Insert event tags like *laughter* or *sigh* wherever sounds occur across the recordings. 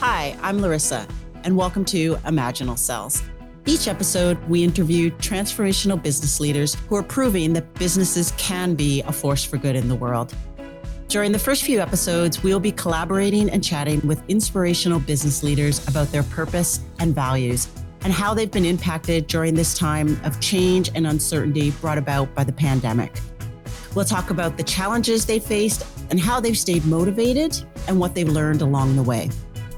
Hi, I'm Larissa, and welcome to Imaginal Cells. Each episode, we interview transformational business leaders who are proving that businesses can be a force for good in the world. During the first few episodes, we'll be collaborating and chatting with inspirational business leaders about their purpose and values and how they've been impacted during this time of change and uncertainty brought about by the pandemic. We'll talk about the challenges they faced and how they've stayed motivated and what they've learned along the way.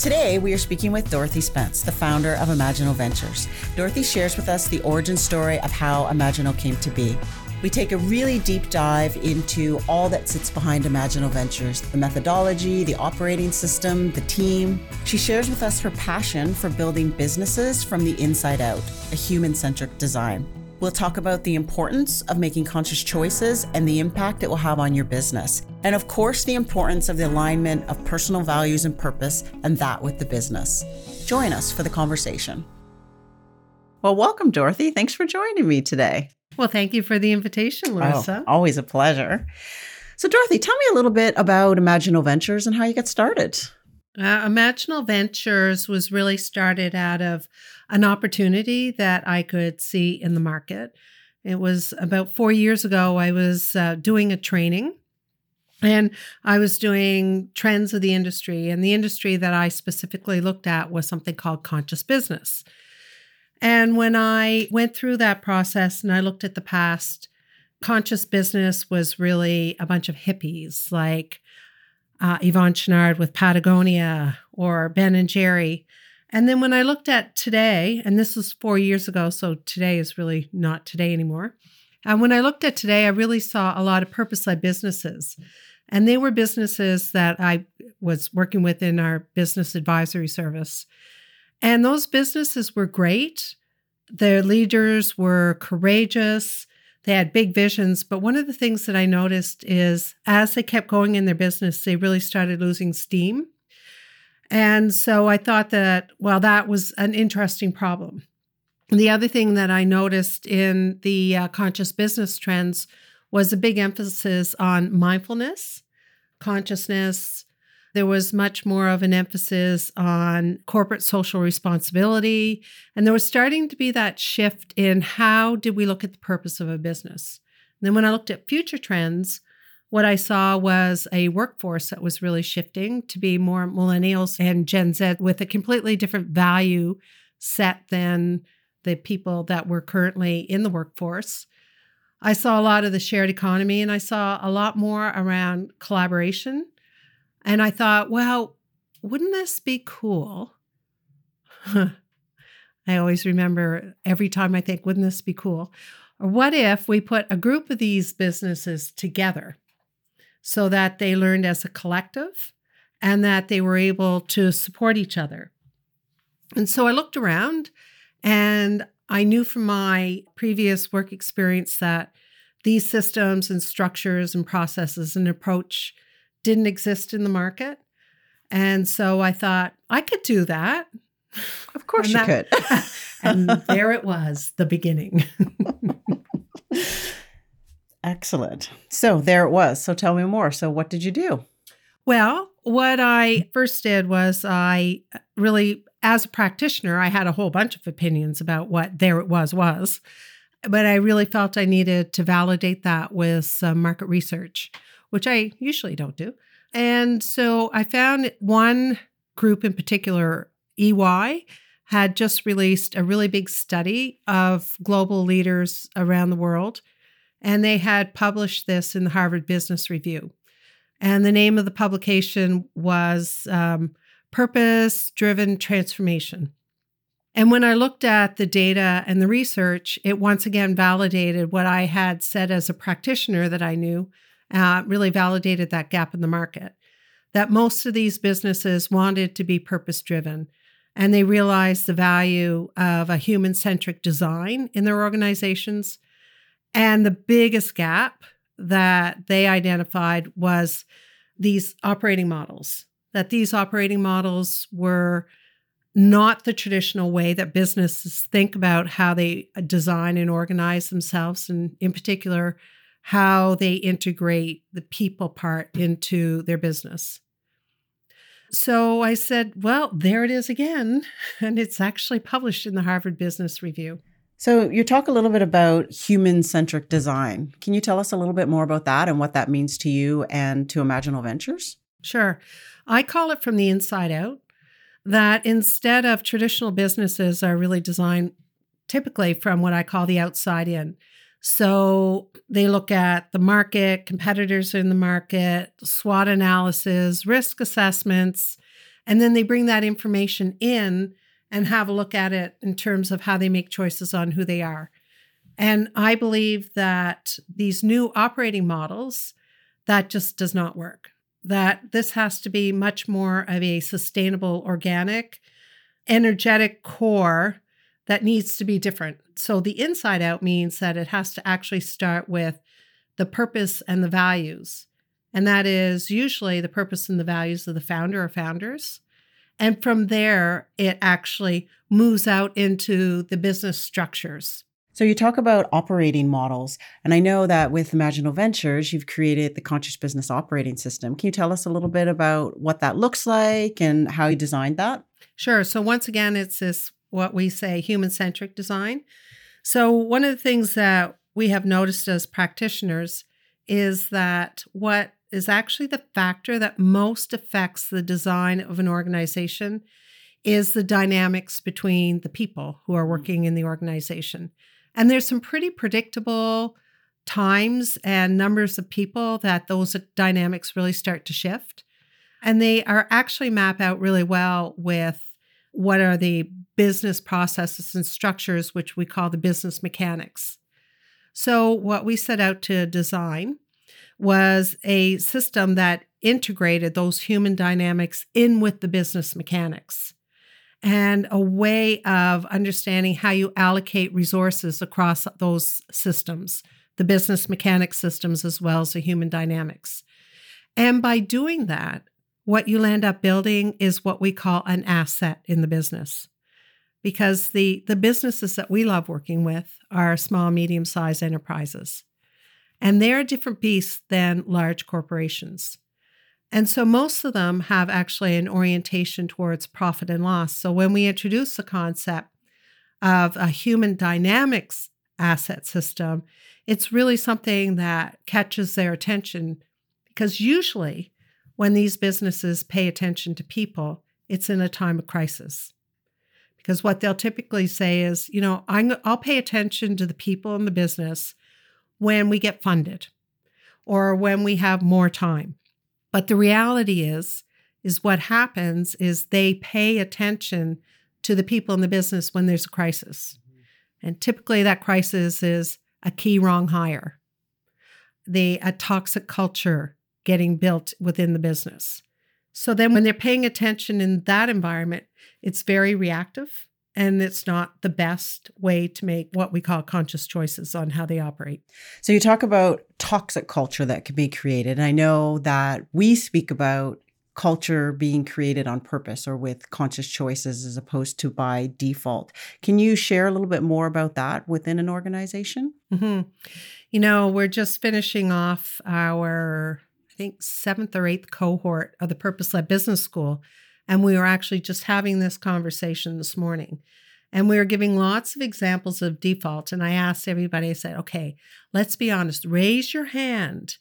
Today, we are speaking with Dorothy Spence, the founder of Imaginal Ventures. Dorothy shares with us the origin story of how Imaginal came to be. We take a really deep dive into all that sits behind Imaginal Ventures the methodology, the operating system, the team. She shares with us her passion for building businesses from the inside out, a human centric design. We'll talk about the importance of making conscious choices and the impact it will have on your business. And of course, the importance of the alignment of personal values and purpose, and that with the business. Join us for the conversation. Well, welcome, Dorothy. Thanks for joining me today. Well, thank you for the invitation, Larissa. Oh, always a pleasure. So, Dorothy, tell me a little bit about Imaginal Ventures and how you got started. Uh, Imaginal Ventures was really started out of an opportunity that I could see in the market. It was about four years ago, I was uh, doing a training and I was doing trends of the industry. And the industry that I specifically looked at was something called conscious business. And when I went through that process and I looked at the past, conscious business was really a bunch of hippies like uh, Yvon Chouinard with Patagonia or Ben and Jerry. And then when I looked at today, and this was four years ago, so today is really not today anymore. And when I looked at today, I really saw a lot of purpose led businesses. And they were businesses that I was working with in our business advisory service. And those businesses were great. Their leaders were courageous. They had big visions. But one of the things that I noticed is as they kept going in their business, they really started losing steam. And so I thought that, well, that was an interesting problem. The other thing that I noticed in the uh, conscious business trends was a big emphasis on mindfulness, consciousness. There was much more of an emphasis on corporate social responsibility. And there was starting to be that shift in how did we look at the purpose of a business. And then when I looked at future trends, what I saw was a workforce that was really shifting to be more millennials and Gen Z with a completely different value set than the people that were currently in the workforce. I saw a lot of the shared economy and I saw a lot more around collaboration. And I thought, well, wouldn't this be cool? *laughs* I always remember every time I think, wouldn't this be cool? Or what if we put a group of these businesses together so that they learned as a collective and that they were able to support each other. And so I looked around and I knew from my previous work experience that these systems and structures and processes and approach didn't exist in the market. And so I thought I could do that. Of course you that, could. *laughs* and there it was, the beginning. *laughs* Excellent. So there it was. So tell me more. So what did you do? Well, what I first did was I really, as a practitioner, I had a whole bunch of opinions about what there it was was, but I really felt I needed to validate that with some market research, which I usually don't do. And so I found one group in particular, EY, had just released a really big study of global leaders around the world and they had published this in the Harvard Business Review. And the name of the publication was um, Purpose Driven Transformation. And when I looked at the data and the research, it once again validated what I had said as a practitioner that I knew, uh, really validated that gap in the market. That most of these businesses wanted to be purpose driven and they realized the value of a human centric design in their organizations and the biggest gap that they identified was these operating models, that these operating models were not the traditional way that businesses think about how they uh, design and organize themselves, and in particular, how they integrate the people part into their business. So I said, well, there it is again. *laughs* And it's actually published in the Harvard Business Review. So, you talk a little bit about human centric design. Can you tell us a little bit more about that and what that means to you and to Imaginal Ventures? Sure. I call it from the inside out that instead of traditional businesses are really designed typically from what I call the outside in. So they look at the market, competitors in the market, SWOT analysis, risk assessments, and then they bring that information in and have a look at it in terms of how they make choices on who they are. And I believe that these new operating models, that just does not work. That this has to be much more of a sustainable, organic, energetic core that needs to be different. So the inside out means that it has to actually start with the purpose and the values. And that is usually the purpose and the values of the founder or founders. And from there, it actually moves out into the business structures. So you talk about operating models, and I know that with Imaginal Ventures, you've created the Conscious Business Operating System. Can you tell us a little bit about what that looks like and how you designed that? Sure. So once again, it's this what we say human centric design. So one of the things that we have noticed as practitioners is that what is actually the factor that most affects the design of an organization is the dynamics between the people who are mm. working in the organization. And there's some pretty predictable times and numbers of people that those dynamics really start to shift. And they are actually map out really well with what are the business processes and structures, which we call the business mechanics. So, what we set out to design was a system that integrated those human dynamics in with the business mechanics and a way of understanding how you allocate resources across those systems, the business mechanics systems as well as the human dynamics. And by doing that, what you'll end up building is what we call an asset in the business. Because the, the businesses that we love working with are small, medium sized enterprises. And they're a different beast than large corporations. And so most of them have actually an orientation towards profit and loss. So when we introduce the concept of a human dynamics asset system, it's really something that catches their attention because usually when these businesses pay attention to people, it's in a time of crisis. Because what they'll typically say is, you know, i will pay attention to the people in the business when we get funded or when we have more time. But the reality is, is what happens is they pay attention to the people in the business when there's a crisis. Mm-hmm. And typically that crisis is a key wrong hire, the a toxic culture getting built within the business. So then when they're paying attention in that environment, it's very reactive and it's not the best way to make what we call conscious choices on how they operate. So you talk about toxic culture that can be created. And I know that we speak about culture being created on purpose or with conscious choices as opposed to by default. Can you share a little bit more about that within an organization? Mm-hmm. You know, we're just finishing off our, I think, seventh or eighth cohort of the Purpose Led Business School. And we were actually just having this conversation this morning. And we were giving lots of examples of default. And I asked everybody, I said, okay, let's be honest, raise your hand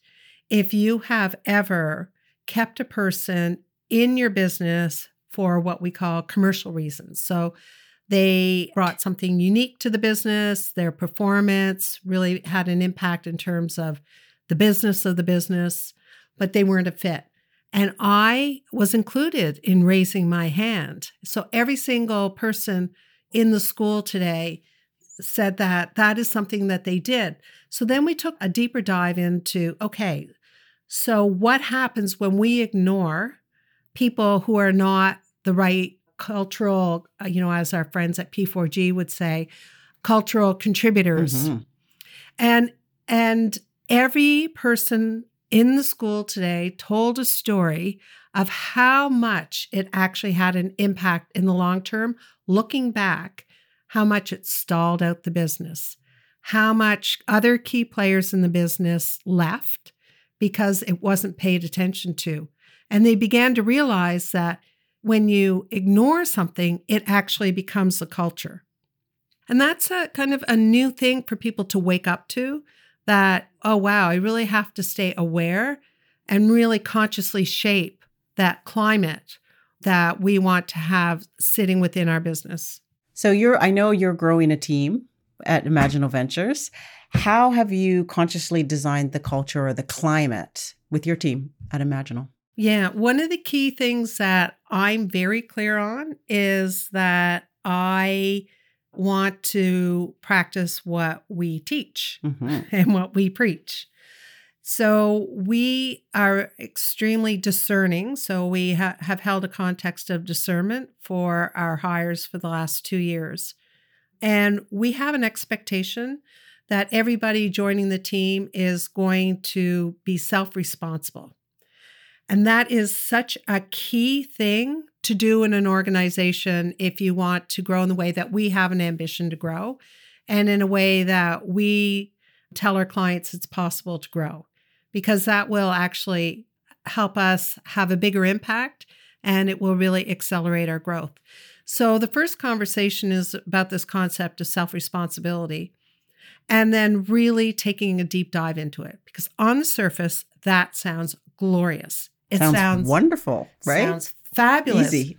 if you have ever kept a person in your business for what we call commercial reasons. So they brought something unique to the business, their performance really had an impact in terms of the business of the business, but they weren't a fit. And I was included in raising my hand. So every single person in the school today said that that is something that they did. So then we took a deeper dive into okay, so what happens when we ignore people who are not the right cultural, uh, you know, as our friends at P4G would say, cultural contributors. Mm-hmm. And and every person in the school today told a story of how much it actually had an impact in the long term, looking back, how much it stalled out the business, how much other key players in the business left because it wasn't paid attention to. And they began to realize that when you ignore something, it actually becomes the culture. And that's a kind of a new thing for people to wake up to that, oh, wow, I really have to stay aware and really consciously shape that climate that we want to have sitting within our business. So you're I know you're growing a team at Imaginal Ventures. How have you consciously designed the culture or the climate with your team at Imaginal? Yeah, one of the key things that I'm very clear on is that I want to practice what we teach mm-hmm. *laughs* and what we preach. So we are extremely discerning. So we ha- have held a context of discernment for our hires for the last two years. And we have an expectation that everybody joining the team is going to be self responsible. And that is such a key thing to do in an organization if you want to grow in the way that we have an ambition to grow and in a way that we tell our clients it's possible to grow, because that will actually help us have a bigger impact and it will really accelerate our growth. So, the first conversation is about this concept of self responsibility and then really taking a deep dive into it because on the surface, that sounds glorious. It sounds, sounds wonderful, right? Sounds fabulous. Easy.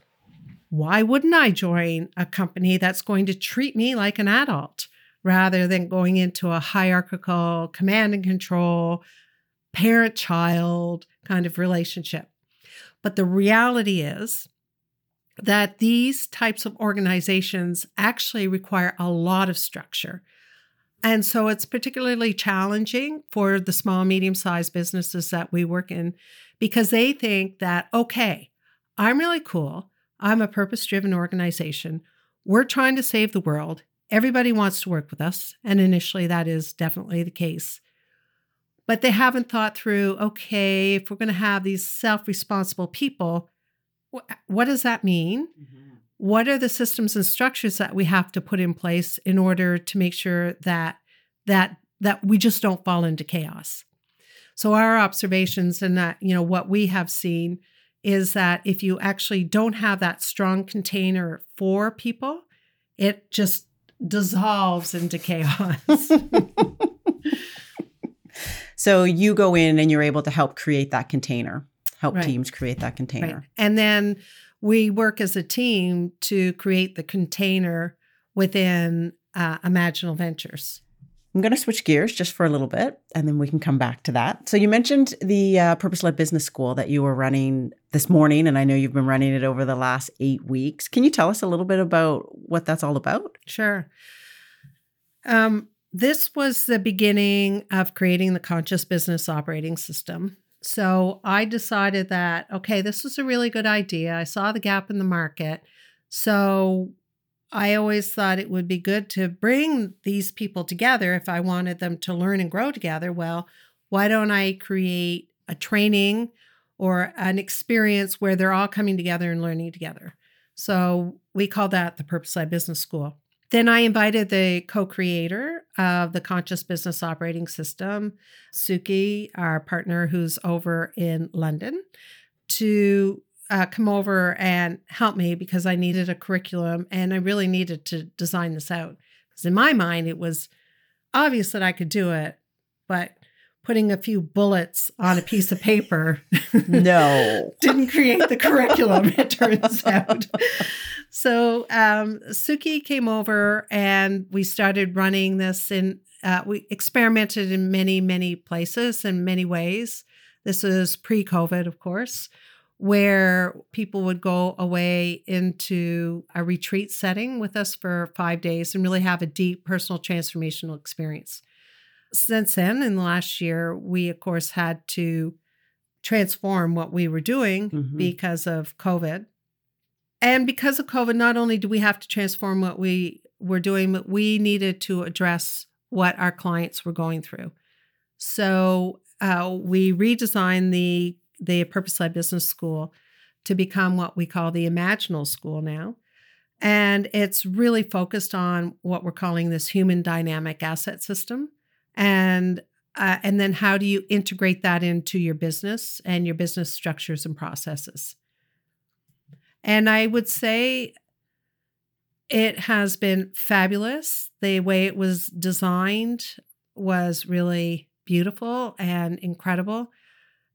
Why wouldn't I join a company that's going to treat me like an adult rather than going into a hierarchical command and control, parent child kind of relationship? But the reality is that these types of organizations actually require a lot of structure. And so it's particularly challenging for the small, medium sized businesses that we work in because they think that, okay, I'm really cool. I'm a purpose driven organization. We're trying to save the world. Everybody wants to work with us. And initially, that is definitely the case. But they haven't thought through okay, if we're going to have these self responsible people, what does that mean? Mm-hmm. What are the systems and structures that we have to put in place in order to make sure that that that we just don't fall into chaos? So our observations and that, you know, what we have seen is that if you actually don't have that strong container for people, it just dissolves into chaos. *laughs* so you go in and you're able to help create that container, help right. teams create that container. Right. And then we work as a team to create the container within uh, Imaginal Ventures. I'm going to switch gears just for a little bit and then we can come back to that. So, you mentioned the uh, Purpose Led Business School that you were running this morning, and I know you've been running it over the last eight weeks. Can you tell us a little bit about what that's all about? Sure. Um, this was the beginning of creating the conscious business operating system. So, I decided that, okay, this was a really good idea. I saw the gap in the market. So, I always thought it would be good to bring these people together if I wanted them to learn and grow together. Well, why don't I create a training or an experience where they're all coming together and learning together? So we call that the Purpose Led Business School. Then I invited the co creator of the Conscious Business Operating System, Suki, our partner who's over in London, to uh, come over and help me because I needed a curriculum and I really needed to design this out. Because in my mind, it was obvious that I could do it, but putting a few bullets on a piece of paper *laughs* no. *laughs* didn't create the curriculum it turns *laughs* out. So um, suki came over and we started running this and uh, we experimented in many many places in many ways. This is pre-covid of course where people would go away into a retreat setting with us for five days and really have a deep personal transformational experience. Since then, in the last year, we of course had to transform what we were doing mm-hmm. because of COVID. And because of COVID, not only do we have to transform what we were doing, but we needed to address what our clients were going through. So uh, we redesigned the the Purpose Led Business School to become what we call the Imaginal School now. And it's really focused on what we're calling this human dynamic asset system. And Uh, and then how do you integrate that into your business and your business structures and processes? And I would say it has been fabulous. The way it was designed was really beautiful and incredible.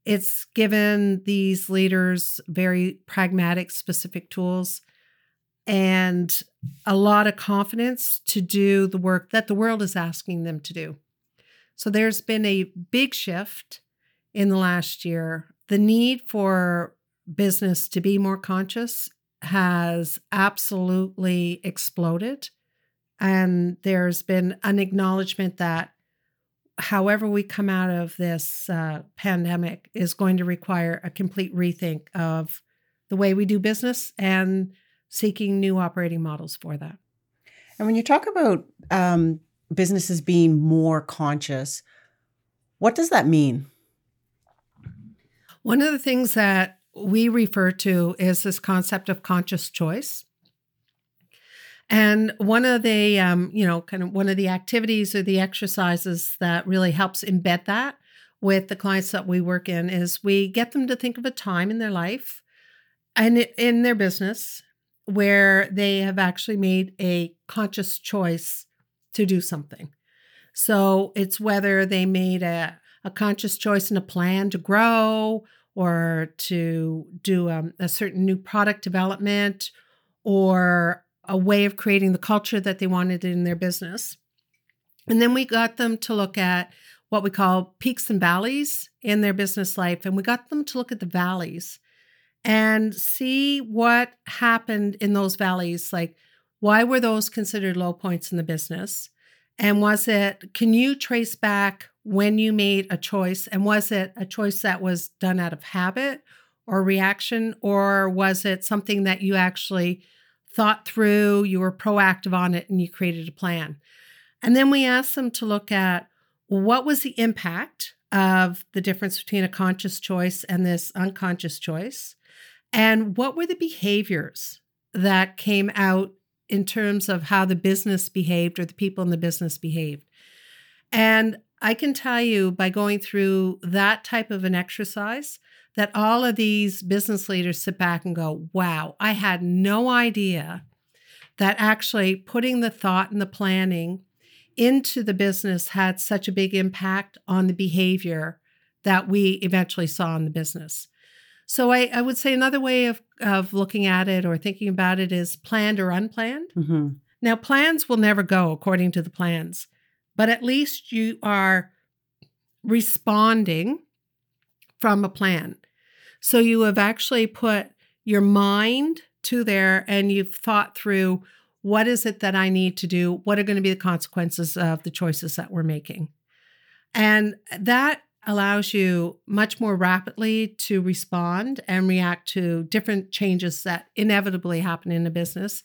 It's given these leaders very pragmatic, specific tools and a lot of confidence to do the work that the world is asking them to do. So there's been a big shift in the last year. The need for business to be more conscious has absolutely exploded. And there's been an acknowledgement that however we come out of this uh, pandemic is going to require a complete rethink of the way we do business and seeking new operating models for that. And when you talk about um, businesses being more conscious, what does that mean? One of the things that we refer to is this concept of conscious choice. And one of the, um, you know, kind of one of the activities or the exercises that really helps embed that with the clients that we work in is we get them to think of a time in their life and in their business where they have actually made a conscious choice to do something. So it's whether they made a, a conscious choice and a plan to grow or to do um, a certain new product development or a way of creating the culture that they wanted in their business. And then we got them to look at what we call peaks and valleys in their business life. And we got them to look at the valleys and see what happened in those valleys. Like, why were those considered low points in the business? And was it, can you trace back when you made a choice? And was it a choice that was done out of habit or reaction? Or was it something that you actually thought through, you were proactive on it, and you created a plan? And then we asked them to look at what was the impact of the difference between a conscious choice and this unconscious choice? And what were the behaviors that came out in terms of how the business behaved or the people in the business behaved? And I can tell you by going through that type of an exercise that all of these business leaders sit back and go, wow, I had no idea that actually putting the thought and the planning into the business had such a big impact on the behavior that we eventually saw in the business. So I, I would say another way of, of looking at it or thinking about it is planned or unplanned. Mm-hmm. Now, plans will never go according to the plans, but at least you are responding from a plan. So you have actually put your mind to there and you've thought through what is it that I need to do? What are going to be the consequences of the choices that we're making? And that allows you much more rapidly to respond and react to different changes that inevitably happen in a business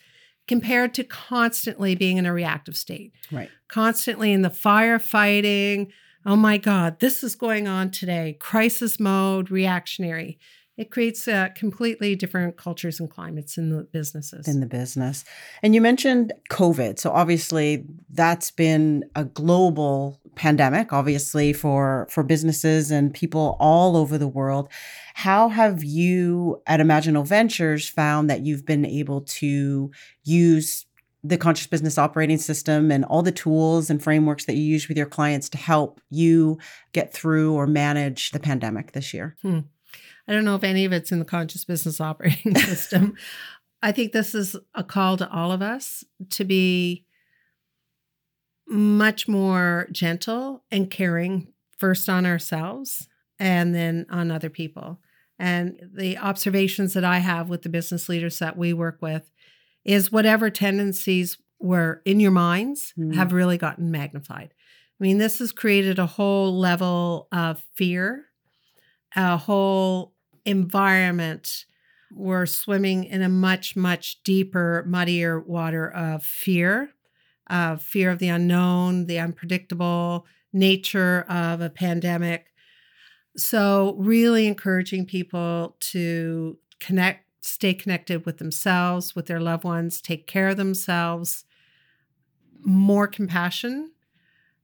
compared to constantly being in a reactive state. Right. Constantly in the firefighting. Oh my God, this is going on today. Crisis mode, reactionary it creates uh, completely different cultures and climates in the businesses. In the business. And you mentioned COVID. So obviously that's been a global pandemic obviously for for businesses and people all over the world. How have you at Imaginal Ventures found that you've been able to use the conscious business operating system and all the tools and frameworks that you use with your clients to help you get through or manage the pandemic this year? Hmm. I don't know if any of it's in the conscious business operating *laughs* system. I think this is a call to all of us to be much more gentle and caring first on ourselves and then on other people. And the observations that I have with the business leaders that we work with is whatever tendencies were in your minds mm. have really gotten magnified. I mean, this has created a whole level of fear, a whole environment, we're swimming in a much, much deeper, muddier water of fear, of fear of the unknown, the unpredictable nature of a pandemic. So, really encouraging people to connect, stay connected with themselves, with their loved ones, take care of themselves, more compassion,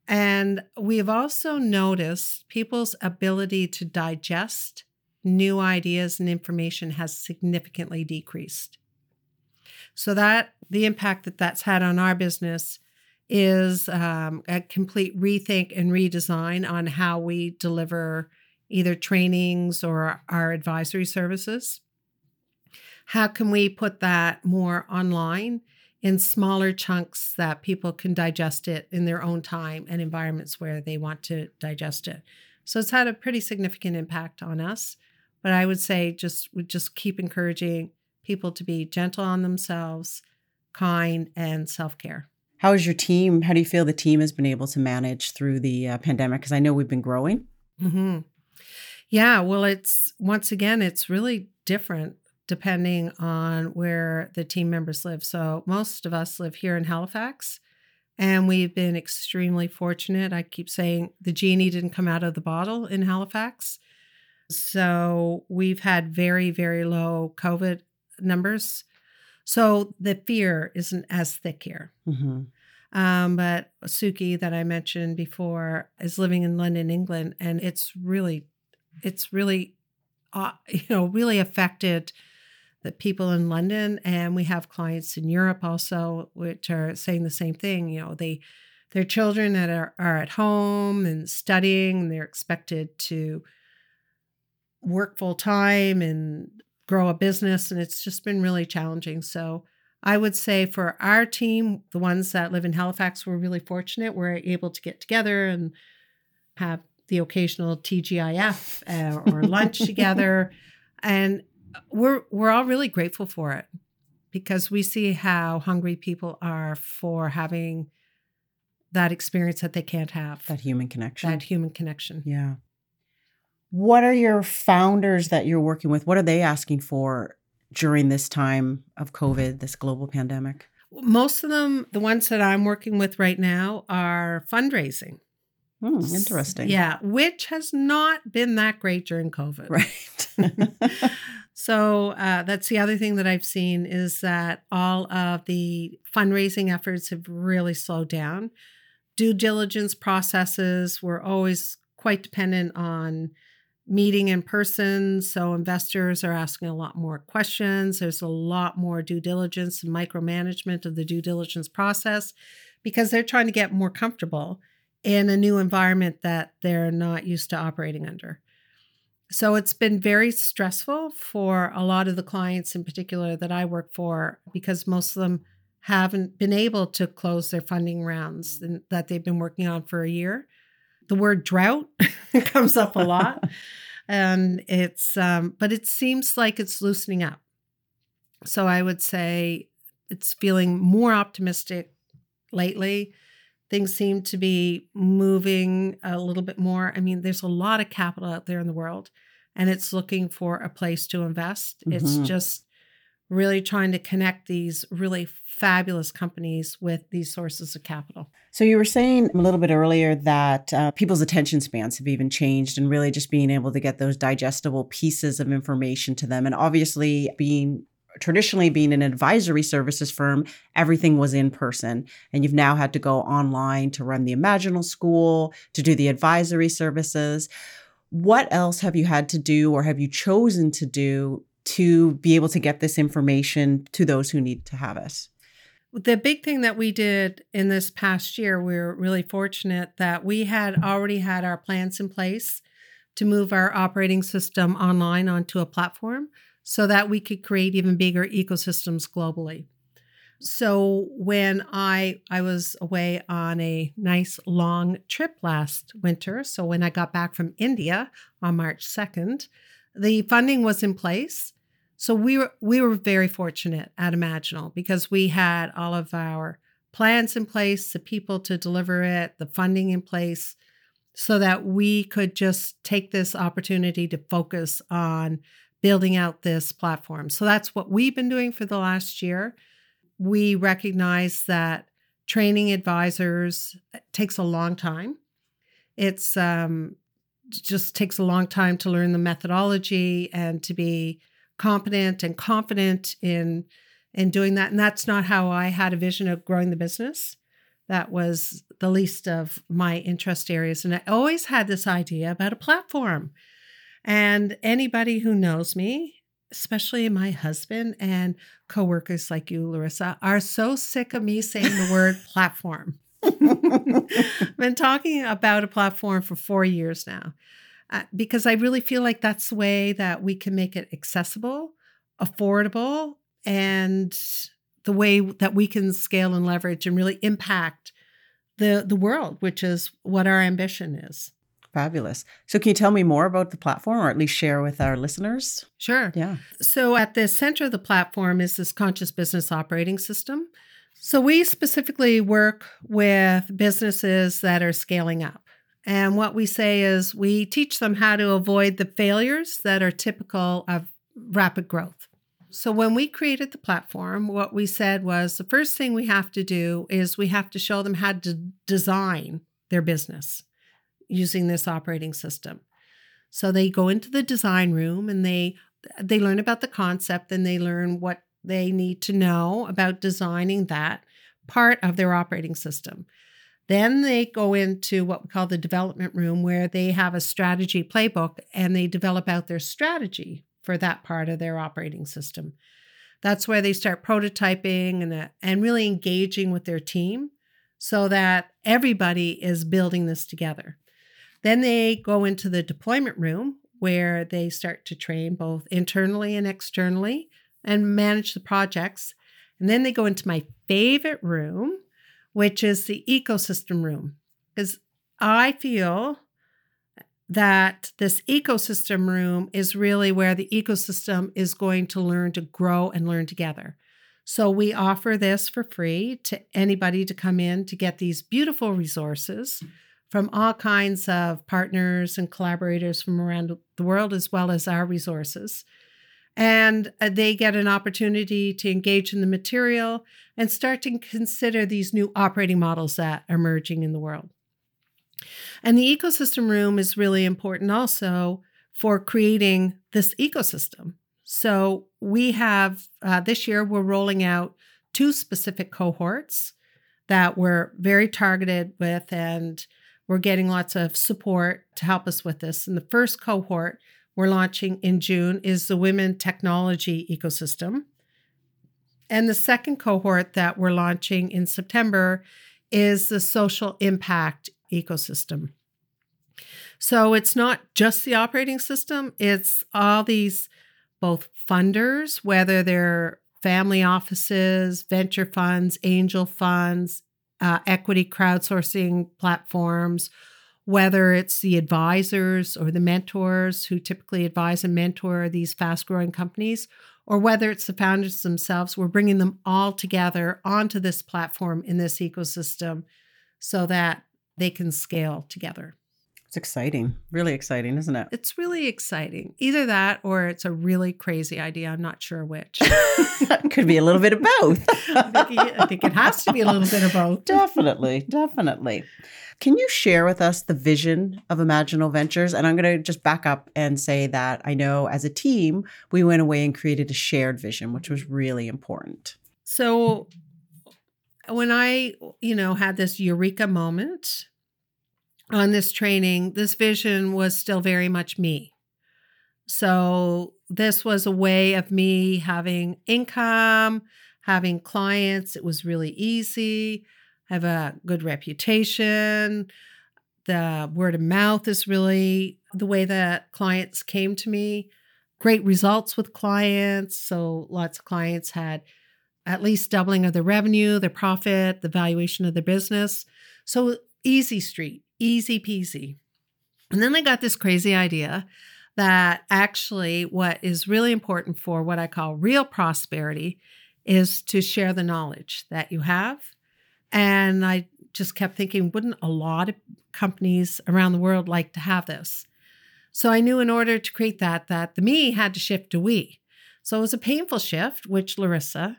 And we have also noticed people's ability to digest new ideas and information has significantly decreased. So that the impact that that's had on our business is um, a complete rethink and redesign on how we deliver either trainings or our advisory services. How can we put that more online in smaller chunks that people can digest it in their own time and environments where they want to digest it? So it's had a pretty significant impact on us. But I would say just would just keep encouraging people to be gentle on themselves, kind, and self care. How is your team? How do you feel the team has been able to manage through the uh, pandemic? Because I know we've been growing. Mm-hmm. Yeah, well, it's once again, it's really different depending on where the team members live. So most of us live here in Halifax, and we've been extremely fortunate. I keep saying the genie didn't come out of the bottle in Halifax. So we've had very, very low COVID numbers. So the fear isn't as thick here. Mm-hmm. Um, but Suki, that I mentioned before, is living in London, England, and it's really, it's really, uh, *laughs* you know, really affected the people in London. And we have clients in Europe also, which are saying the same thing. You know, they, their children that are, are at home and studying, and they're expected to work full time and grow a business. And it's just been really challenging. So I would say for our team, the ones that live in Halifax, we're really fortunate. We're able to get together and have the occasional TGIF uh, or lunch *laughs* together. And we're we're all really grateful for it because we see how hungry people are for having that experience that they can't have. That human connection. That human connection. Yeah. What are your founders that you're working with? What are they asking for during this time of COVID, this global pandemic? Most of them, the ones that I'm working with right now, are fundraising. Hmm, interesting. Yeah, which has not been that great during COVID. Right. *laughs* so uh, that's the other thing that I've seen is that all of the fundraising efforts have really slowed down. Due diligence processes were always quite dependent on meeting in person. So investors are asking a lot more questions. There's a lot more due diligence and micromanagement of the due diligence process because they're trying to get more comfortable in a new environment that they're not used to operating under. So it's been very stressful for a lot of the clients in particular that I work for because most of them haven't been able to close their funding rounds that they've been working on for a year the word drought *laughs* comes up a lot. and *laughs* it's, um, but it seems like it's loosening up. So I would say it's feeling more optimistic lately. Things seem to be moving a little bit more. I mean, there's a lot of capital out there in the world, and it's looking for a place to invest. Mm-hmm. It's just really trying to connect these really fabulous companies with these sources of capital. So, you were saying a little bit earlier that uh, people's attention spans have even changed and really just being able to get those digestible pieces of information to them. And obviously, being traditionally being an advisory services firm, everything was in person. And you've now had to go online to run the Imaginal School, to do the advisory services. What else have you had to do or have you chosen to do to be able to get this information to those who need to have it? The big thing that we did in this past year, we were really fortunate that we had already had our plans in place to move our operating system online onto a platform so that we could create even bigger ecosystems globally. So when I I was away on a nice long trip last winter, so when I got back from India on March 2nd, the funding was in place. So we were we were very fortunate at Imaginal because we had all of our plans in place, the people to deliver it, the funding in place, so that we could just take this opportunity to focus on building out this platform. So that's what we've been doing for the last year. We recognize that training advisors takes a long time. It's um, just takes a long time to learn the methodology and to be competent and confident in in doing that and that's not how i had a vision of growing the business that was the least of my interest areas. And I always had this idea about a platform. And anybody who knows me, especially my husband and coworkers like you, Larissa, are so sick of me saying the word *laughs* platform. I've *laughs* been talking about a platform for four years now uh, because I really feel like that's the way that we can make it accessible, affordable, and the way that we can scale and leverage and really impact the the world, which is what our ambition is. Fabulous. So, can you tell me more about the platform or at least share with our listeners? Sure. Yeah. So, at the center of the platform is this conscious business operating system. So, we specifically work with businesses that are scaling up. And what we say is we teach them how to avoid the failures that are typical of rapid growth. So, when we created the platform, what we said was the first thing we have to do is we have to show them how to design their business using this operating system. So they go into the design room and they they learn about the concept and they learn what they need to know about designing that part of their operating system. Then they go into what we call the development room where they have a strategy playbook and they develop out their strategy for that part of their operating system. That's where they start prototyping and, uh, and really engaging with their team so that everybody is building this together. Then they go into the deployment room where they start to train both internally and externally and manage the projects. And then they go into my favorite room, which is the ecosystem room. Because I feel that this ecosystem room is really where the ecosystem is going to learn to grow and learn together. So we offer this for free to anybody to come in to get these beautiful resources from all kinds of partners and collaborators from around the world, as well as our resources. And uh, they get an opportunity to engage in the material and start to consider these new operating models that are emerging in the world. And the ecosystem room is really important also for creating this ecosystem. So we have uh, this year, we're rolling out two specific cohorts that we're very targeted with and we're getting lots of support to help us with this. And the first cohort we're launching in June is the Women Technology Ecosystem. And the second cohort that we're launching in September is the Social Impact Ecosystem. So it's not just the operating system, it's all these both funders, whether they're family offices, venture funds, angel funds, uh, equity crowdsourcing platforms, whether it's the advisors or the mentors who typically advise and mentor these fast growing companies, or whether it's the founders themselves, we're bringing them all together onto this platform in this ecosystem so that they can scale together. It's exciting, really exciting, isn't it? It's really exciting. Either that or it's a really crazy idea. I'm not sure which. *laughs* Could be a little bit of both. I, think, I think it has to be a little bit of both. definitely, definitely. Can you share with us the vision of Imaginal Ventures? And I'm going to just back up and say that I know as a team, we went away and created a shared vision, which was really important. So when I, you know, had this eureka moment on this training, this vision was still very much me. So, this was a way of me having income, having clients. It was really easy. I have a good reputation. The word of mouth is really the way that clients came to me. Great results with clients. So, lots of clients had at least doubling of their revenue, their profit, the valuation of their business. So, easy street easy peasy. And then I got this crazy idea that actually, what is really important for what I call real prosperity is to share the knowledge that you have. And I just kept thinking, wouldn't a lot of companies around the world like to have this? So I knew in order to create that, that the me had to shift to we. So it was a painful shift, which Larissa,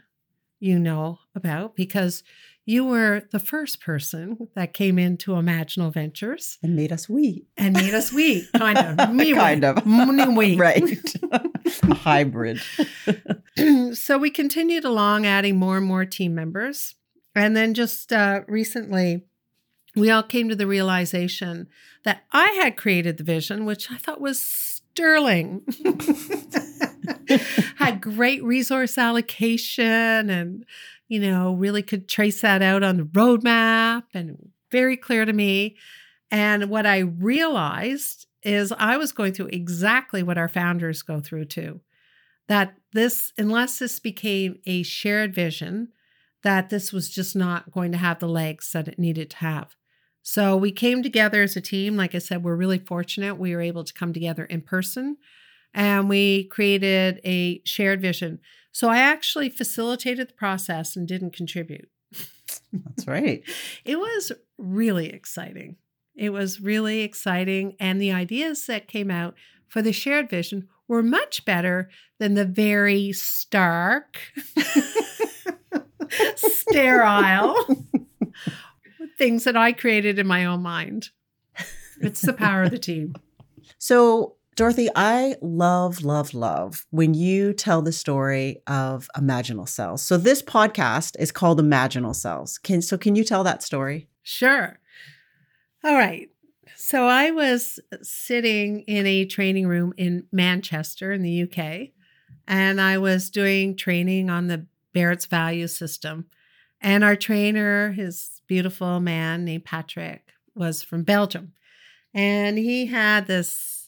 you know about, because you were the first person that came into Imaginal Ventures and made us we and made us we *laughs* kind of. Me kind of. *laughs* We *laughs* right. Hybrid. *clears throat* so we continued along, adding more and more team members, And then just uh, recently, we all came to the realization that I had created the vision, which I thought was sterling. had great resource allocation and, you know, really could trace that out on the roadmap and very clear to me. And what I realized is I was going through exactly what our founders go through too. That this, unless this became a shared vision, that this was just not going to have the legs that it needed to have. So we came together as a team. Like I said, we're really fortunate. We were able to come together in person and we created a shared vision. So I actually facilitated the process and didn't contribute. That's right. *laughs* it was really exciting. It was really exciting. And the ideas that came out for the shared vision were much better than the very stark, *laughs* sterile *laughs* things that I created in my own mind. It's the power of the team. So, Dorothy, I love, love, love when you tell the story of imaginal cells. So this podcast is called Imaginal Cells. Can so can you tell that story? Sure. All right. So I was sitting in a training room in Manchester in the UK, and I was doing training on the Barrett's value system. And our trainer, his beautiful man named Patrick, was from Belgium. And he had this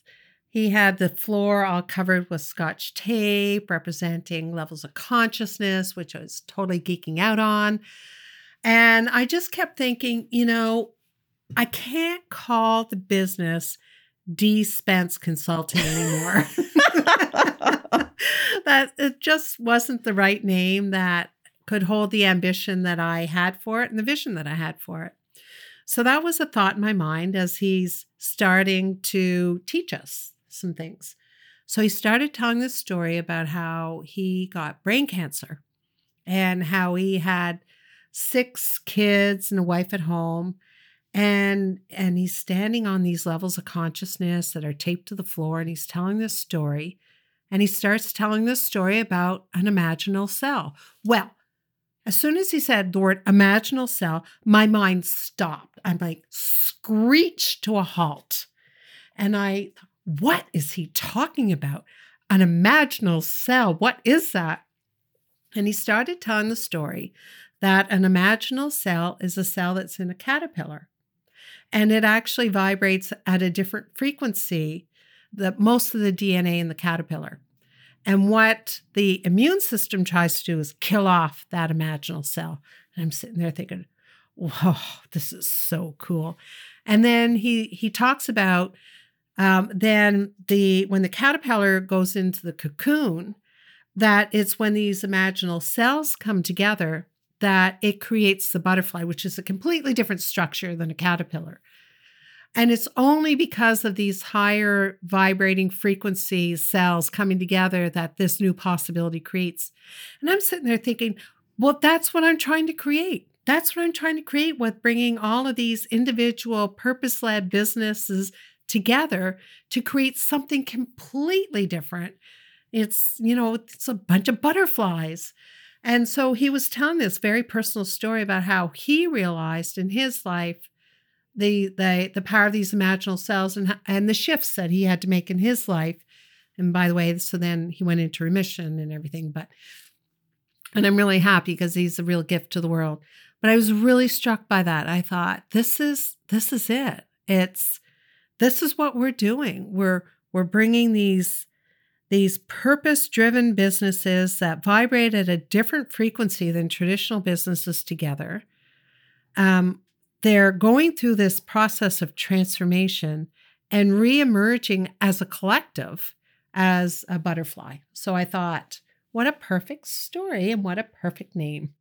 he had the floor all covered with scotch tape representing levels of consciousness, which I was totally geeking out on. And I just kept thinking, you know, I can't call the business D Spence Consulting anymore. *laughs* that it just wasn't the right name that could hold the ambition that I had for it and the vision that I had for it. So that was a thought in my mind as he's starting to teach us some things. So he started telling this story about how he got brain cancer and how he had six kids and a wife at home and and he's standing on these levels of consciousness that are taped to the floor and he's telling this story and he starts telling this story about an imaginal cell. Well as soon as he said the word imaginal cell my mind stopped. I'm like screeched to a halt. And i what is he talking about an imaginal cell what is that and he started telling the story that an imaginal cell is a cell that's in a caterpillar and it actually vibrates at a different frequency that most of the DNA in the caterpillar. And what the immune system tries to do is kill off that imaginal cell. And I'm sitting there thinking, whoa, this is so cool. And then he he talks about um, then the when the caterpillar goes into the cocoon, that it's when these imaginal cells come together that it creates the butterfly, which is a completely different structure than a caterpillar. And it's only because of these higher vibrating frequency cells coming together that this new possibility creates. And I'm sitting there thinking, well, that's what I'm trying to create. That's what I'm trying to create with bringing all of these individual purpose led businesses together to create something completely different. It's, you know, it's a bunch of butterflies. And so he was telling this very personal story about how he realized in his life the the the power of these imaginal cells and and the shifts that he had to make in his life. And by the way, so then he went into remission and everything. But and I'm really happy because he's a real gift to the world. But I was really struck by that. I thought this is this is it. It's this is what we're doing. We're we're bringing these these purpose driven businesses that vibrate at a different frequency than traditional businesses together. Um, they're going through this process of transformation and reemerging as a collective as a butterfly. So I thought, what a perfect story and what a perfect name.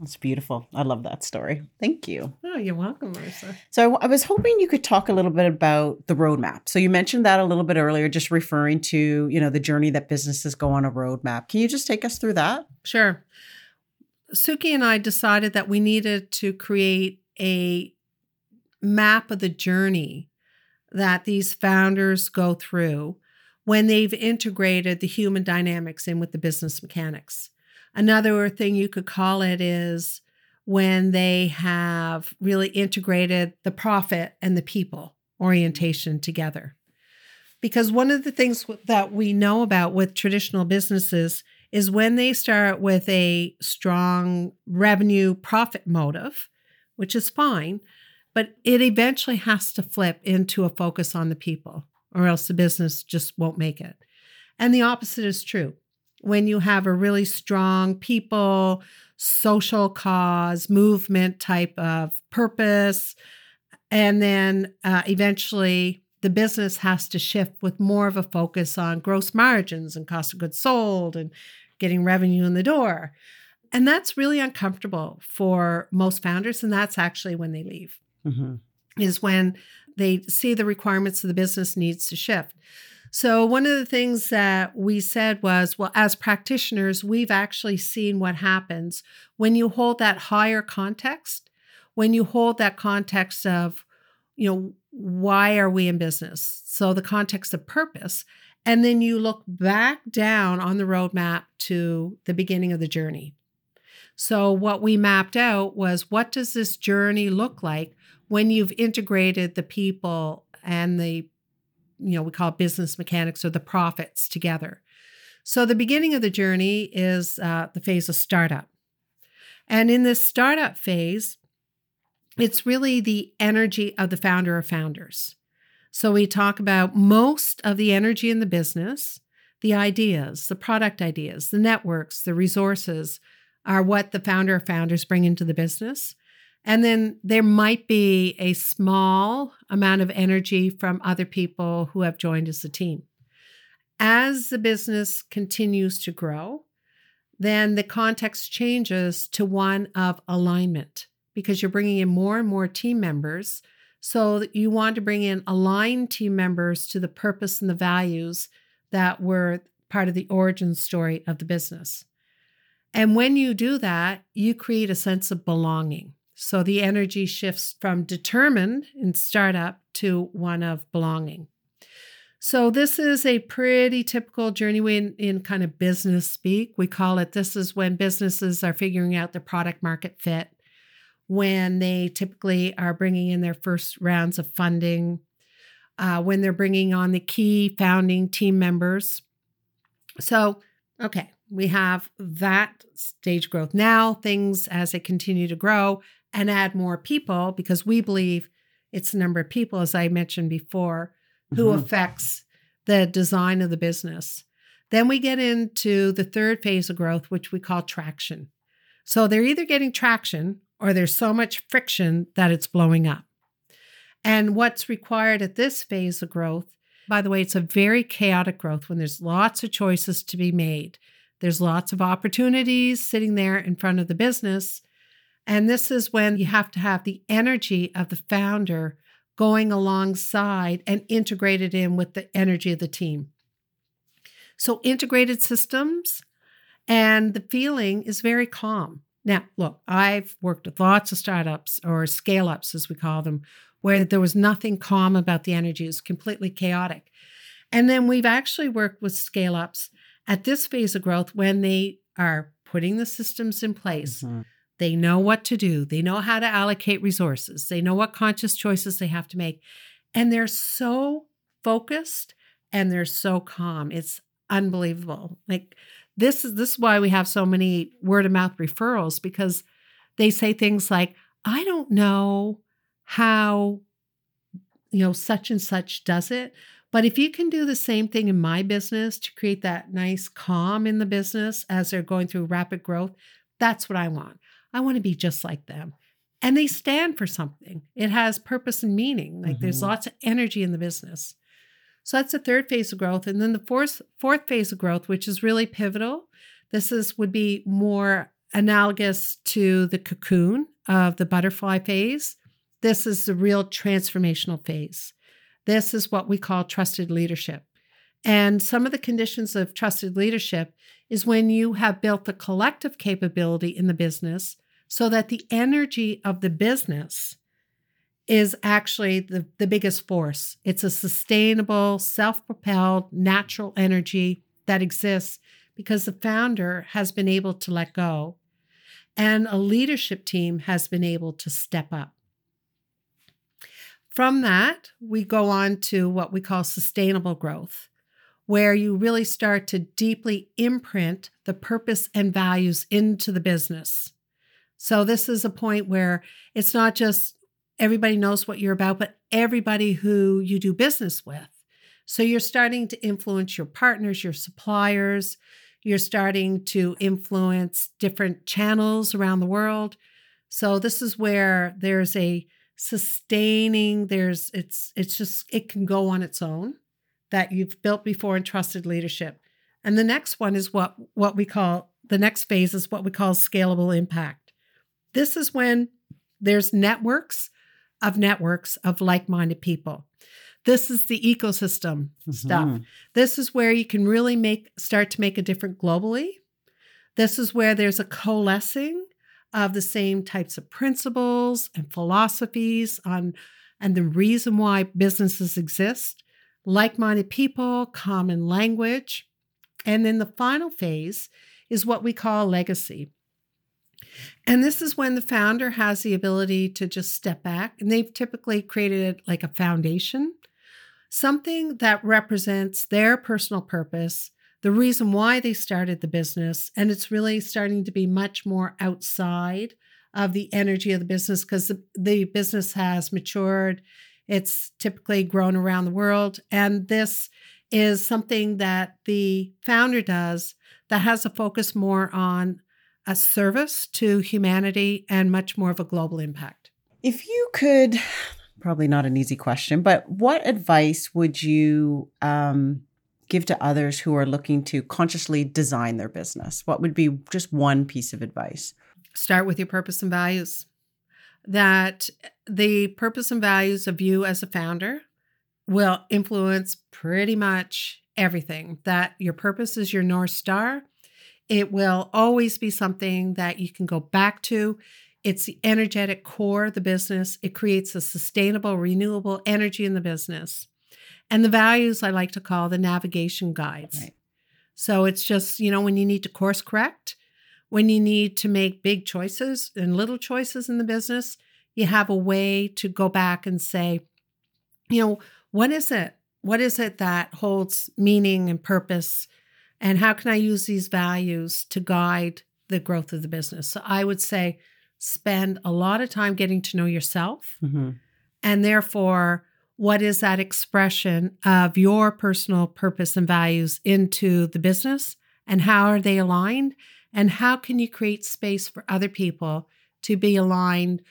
That's beautiful. I love that story. Thank you. Oh, you're welcome, Marissa. So I was hoping you could talk a little bit about the roadmap. So you mentioned that a little bit earlier, just referring to, you know, the journey that businesses go on a roadmap. Can you just take us through that? Sure. Suki and I decided that we needed to create a map of the journey that these founders go through when they've integrated the human dynamics in with the business mechanics. Another thing you could call it is when they have really integrated the profit and the people orientation together. Because one of the things that we know about with traditional businesses is when they start with a strong revenue profit motive, which is fine, but it eventually has to flip into a focus on the people, or else the business just won't make it. And the opposite is true. When you have a really strong people, social cause, movement type of purpose, and then uh, eventually the business has to shift with more of a focus on gross margins and cost of goods sold and getting revenue in the door. And that's really uncomfortable for most founders. And that's actually when they leave, mm-hmm. is when they see the requirements of the business needs to shift. So, one of the things that we said was well, as practitioners, we've actually seen what happens when you hold that higher context, when you hold that context of, you know, why are we in business? So, the context of purpose. And then you look back down on the roadmap to the beginning of the journey. So, what we mapped out was what does this journey look like when you've integrated the people and the you know, we call business mechanics or the profits together. So the beginning of the journey is uh, the phase of startup. And in this startup phase, it's really the energy of the founder or founders. So we talk about most of the energy in the business, the ideas, the product ideas, the networks, the resources are what the founder or founders bring into the business. And then there might be a small amount of energy from other people who have joined as a team. As the business continues to grow, then the context changes to one of alignment because you're bringing in more and more team members. So you want to bring in aligned team members to the purpose and the values that were part of the origin story of the business. And when you do that, you create a sense of belonging. So the energy shifts from determined in startup to one of belonging. So this is a pretty typical journey in, in kind of business speak. We call it this is when businesses are figuring out their product market fit, when they typically are bringing in their first rounds of funding, uh, when they're bringing on the key founding team members. So, okay, we have that stage growth. Now, things as they continue to grow, and add more people because we believe it's the number of people, as I mentioned before, who mm-hmm. affects the design of the business. Then we get into the third phase of growth, which we call traction. So they're either getting traction or there's so much friction that it's blowing up. And what's required at this phase of growth, by the way, it's a very chaotic growth when there's lots of choices to be made. There's lots of opportunities sitting there in front of the business. And this is when you have to have the energy of the founder going alongside and integrated in with the energy of the team. So, integrated systems and the feeling is very calm. Now, look, I've worked with lots of startups or scale ups, as we call them, where there was nothing calm about the energy, it was completely chaotic. And then we've actually worked with scale ups at this phase of growth when they are putting the systems in place. Mm-hmm they know what to do. They know how to allocate resources. They know what conscious choices they have to make. And they're so focused and they're so calm. It's unbelievable. Like this is this is why we have so many word of mouth referrals because they say things like, I don't know how you know such and such does it, but if you can do the same thing in my business to create that nice calm in the business as they're going through rapid growth, that's what I want. I want to be just like them. And they stand for something. It has purpose and meaning. Like mm-hmm. there's lots of energy in the business. So that's the third phase of growth. And then the fourth fourth phase of growth, which is really pivotal. This is would be more analogous to the cocoon of the butterfly phase. This is the real transformational phase. This is what we call trusted leadership. And some of the conditions of trusted leadership is when you have built the collective capability in the business so that the energy of the business is actually the, the biggest force. It's a sustainable, self propelled, natural energy that exists because the founder has been able to let go. and a leadership team has been able to step up. From that, we go on to what we call sustainable growth, where you really start to deeply imprint the purpose and values into the business. So, this is a point where it's not just everybody knows what you're about, but everybody who you do business with. So, you're starting to influence your partners, your suppliers, you're starting to influence different channels around the world. So, this is where there's a sustaining there's it's it's just it can go on its own that you've built before and trusted leadership. And the next one is what what we call the next phase is what we call scalable impact. This is when there's networks of networks of like-minded people. This is the ecosystem mm-hmm. stuff. This is where you can really make start to make a difference globally. This is where there's a coalescing of the same types of principles and philosophies on and the reason why businesses exist, like-minded people, common language. And then the final phase is what we call legacy. And this is when the founder has the ability to just step back, and they've typically created like a foundation, something that represents their personal purpose the reason why they started the business. And it's really starting to be much more outside of the energy of the business because the, the business has matured. It's typically grown around the world. And this is something that the founder does that has a focus more on a service to humanity and much more of a global impact. If you could, probably not an easy question, but what advice would you um, give to others who are looking to consciously design their business? What would be just one piece of advice? Start with your purpose and values. That the purpose and values of you as a founder will influence pretty much everything. That your purpose is your North Star. It will always be something that you can go back to. It's the energetic core of the business. It creates a sustainable, renewable energy in the business. And the values I like to call the navigation guides. Right. So it's just, you know, when you need to course correct, when you need to make big choices and little choices in the business, you have a way to go back and say, you know, what is it? What is it that holds meaning and purpose? And how can I use these values to guide the growth of the business? So I would say spend a lot of time getting to know yourself mm-hmm. and therefore what is that expression of your personal purpose and values into the business and how are they aligned and how can you create space for other people to be aligned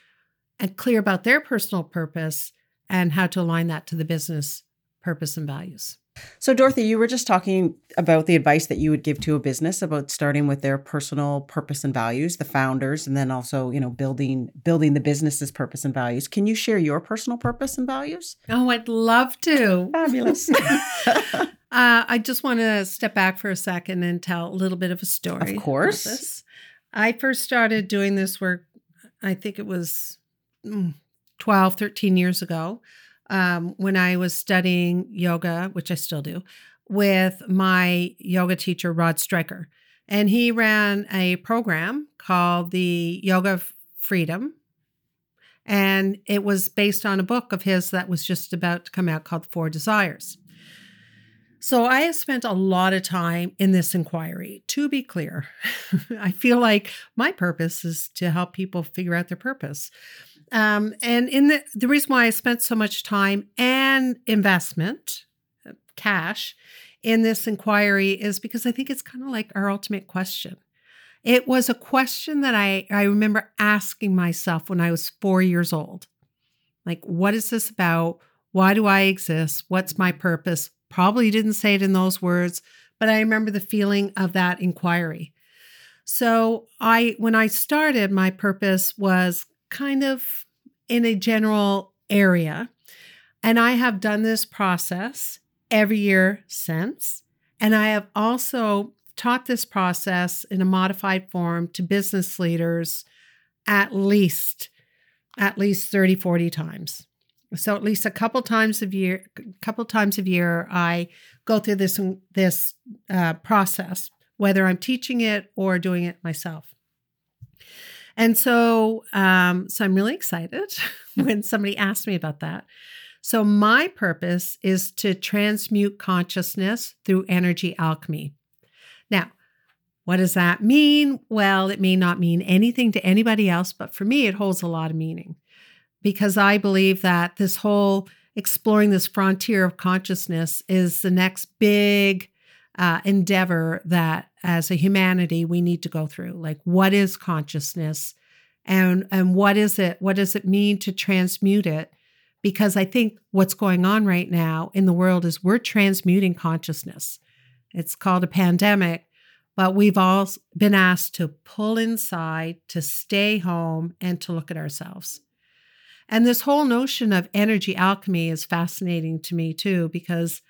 and clear about their personal purpose and how to align that to the business purpose and values so, Dorothy, you were just talking about the advice that you would give to a business about starting with their personal purpose and values, the founders, and then also, you know, building building the business's purpose and values. Can you share your personal purpose and values? Oh, I'd love to. Fabulous. *laughs* uh, I just want to step back for a second and tell a little bit of a story. Of course. I first started doing this work, I think it was mm, 12, 13 years ago um, when I was studying yoga, which I still do, with my yoga teacher, Rod Stryker. And he ran a program called the Yoga Freedom. And it was based on a book of his that was just about to come out called Four Desires. So I have spent a lot of time in this inquiry. To be clear, *laughs* I feel like my purpose is to help people figure out their purpose. Um, and in the the reason why I spent so much time and investment, uh, cash, in this inquiry is because I think it's kind of like our ultimate question. It was a question that I, I remember asking myself when I was four years old. Like, what is this about? Why do I exist? What's my purpose? Probably didn't say it in those words, but I remember the feeling of that inquiry. So I when I started, my purpose was kind of in a general area. And I have done this process every year since. And I have also taught this process in a modified form to business leaders at least at least 30 40 times so at least a couple times a year couple times a year i go through this this uh, process whether i'm teaching it or doing it myself And so, um, so I'm really excited *laughs* when somebody asks me about that. So, my purpose is to transmute consciousness through energy alchemy. Now, what does that mean? Well, it may not mean anything to anybody else, but for me, it holds a lot of meaning because I believe that this whole exploring this frontier of consciousness is the next big uh, endeavor that as a humanity we need to go through. Like what is consciousness? And and what is it what does it mean to transmute it? Because i think what's going on right now in the world is we're transmuting consciousness. It's called a pandemic but we've all been asked to pull inside to stay home and to look at ourselves and this whole notion of energy alchemy is fascinating to me too because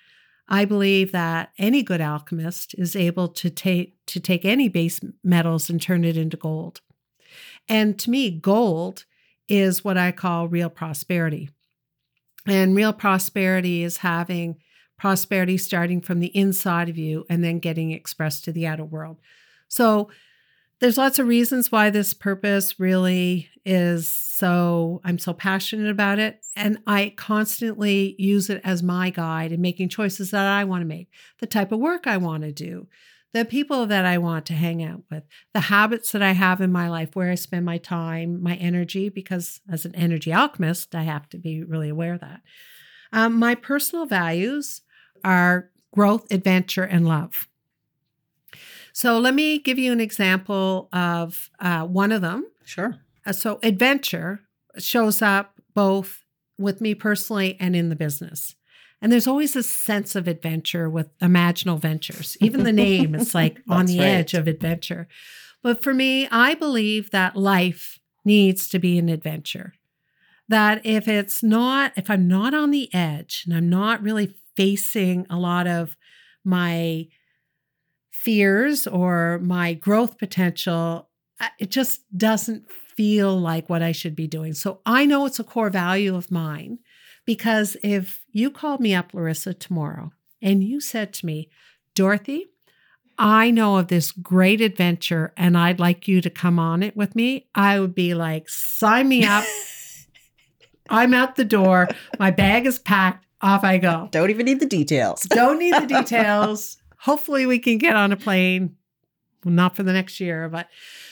I believe that any good alchemist is able to take to take any base metals and turn it into gold. And to me, gold is what I call real prosperity. And real prosperity is having prosperity starting from the inside of you and then getting expressed to the outer world. So there's lots of reasons why this purpose really is so I'm so passionate about it and I constantly use it as my guide in making choices that I want to make, the type of work I want to do, the people that I want to hang out with, the habits that I have in my life, where I spend my time, my energy, because as an energy alchemist, I have to be really aware of that. Um, my personal values are growth, adventure, and love. So let me give you an example of uh, one of them. Sure. Uh, so adventure shows up both with me personally and in the business. And there's always a sense of adventure with Imaginal Ventures. Even the name is like *laughs* on the right. edge of adventure. But for me, I believe that life needs to be an adventure. That if it's not, if I'm not on the edge and I'm not really facing a lot of my fears or my growth potential, it just doesn't feel like what I should be doing. So I know it's a core value of mine because if you called me up, Larissa, tomorrow and you said to me, Dorothy, I know of this great adventure and I'd like you to come on it with me, I would be like, sign me up. *laughs* I'm out the door. My bag is packed. Off I go. Don't even need the details. Don't need the *laughs* details hopefully we can get on a plane well, not for the next year but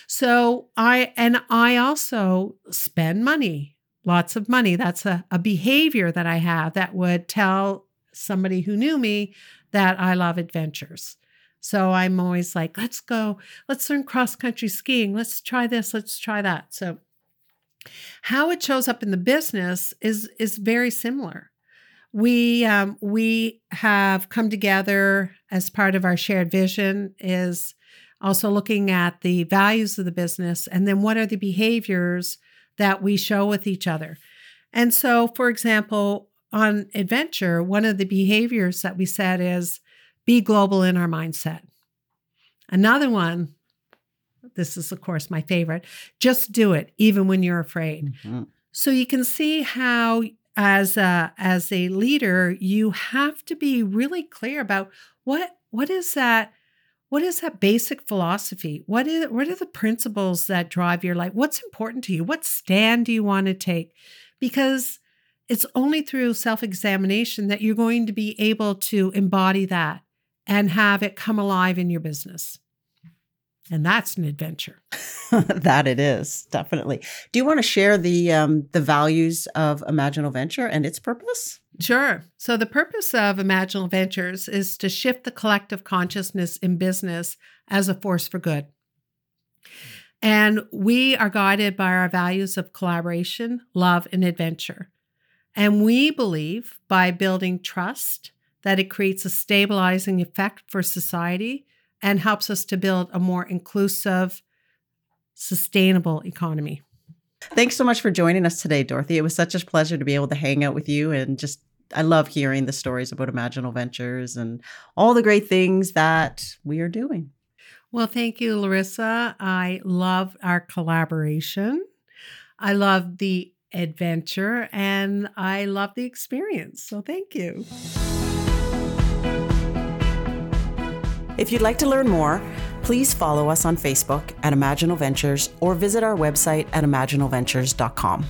so i and i also spend money lots of money. That's a, a behavior that i have that would tell somebody who knew me that i love adventures. So i'm always like let's go let's learn cross country skiing. Let's try this let's try that. So how it shows up in the business is is very similar we um, we have come together as part of our shared vision is also looking at the values of the business and then what are the behaviors that we show with each other. And so, for example, on adventure, one of the behaviors that we said is be global in our mindset. Another one, this is, of course, my favorite just do it, even when you're afraid. Mm-hmm. So you can see how as a as a leader you have to be really clear about what what is that what is that basic philosophy? What is what are the principles that drive your life? What's important to you? What stand do you want to take? Because it's only through self-examination that you're going to be able to embody that and have it come alive in your business and that's an adventure. *laughs* that it is definitely. Do you want to share the um, the values of Imaginal Venture and its purpose? Sure. So the purpose of Imaginal Ventures is to shift the collective consciousness in business as a force for good. And we are guided by our values of collaboration, love, and adventure. And we believe by building trust that it creates a stabilizing effect for society and helps us to build a more inclusive, sustainable economy. Thanks so much for joining us today, Dorothy. It was such a pleasure to be able to hang out with you and just I love hearing the stories about Imaginal Ventures and all the great things that we are doing. Well, thank you, Larissa. I love our collaboration. I love the adventure and I love the experience. So, thank you. If you'd like to learn more, Please follow us on Facebook at Imaginal Ventures or visit our website at imaginalventures.com.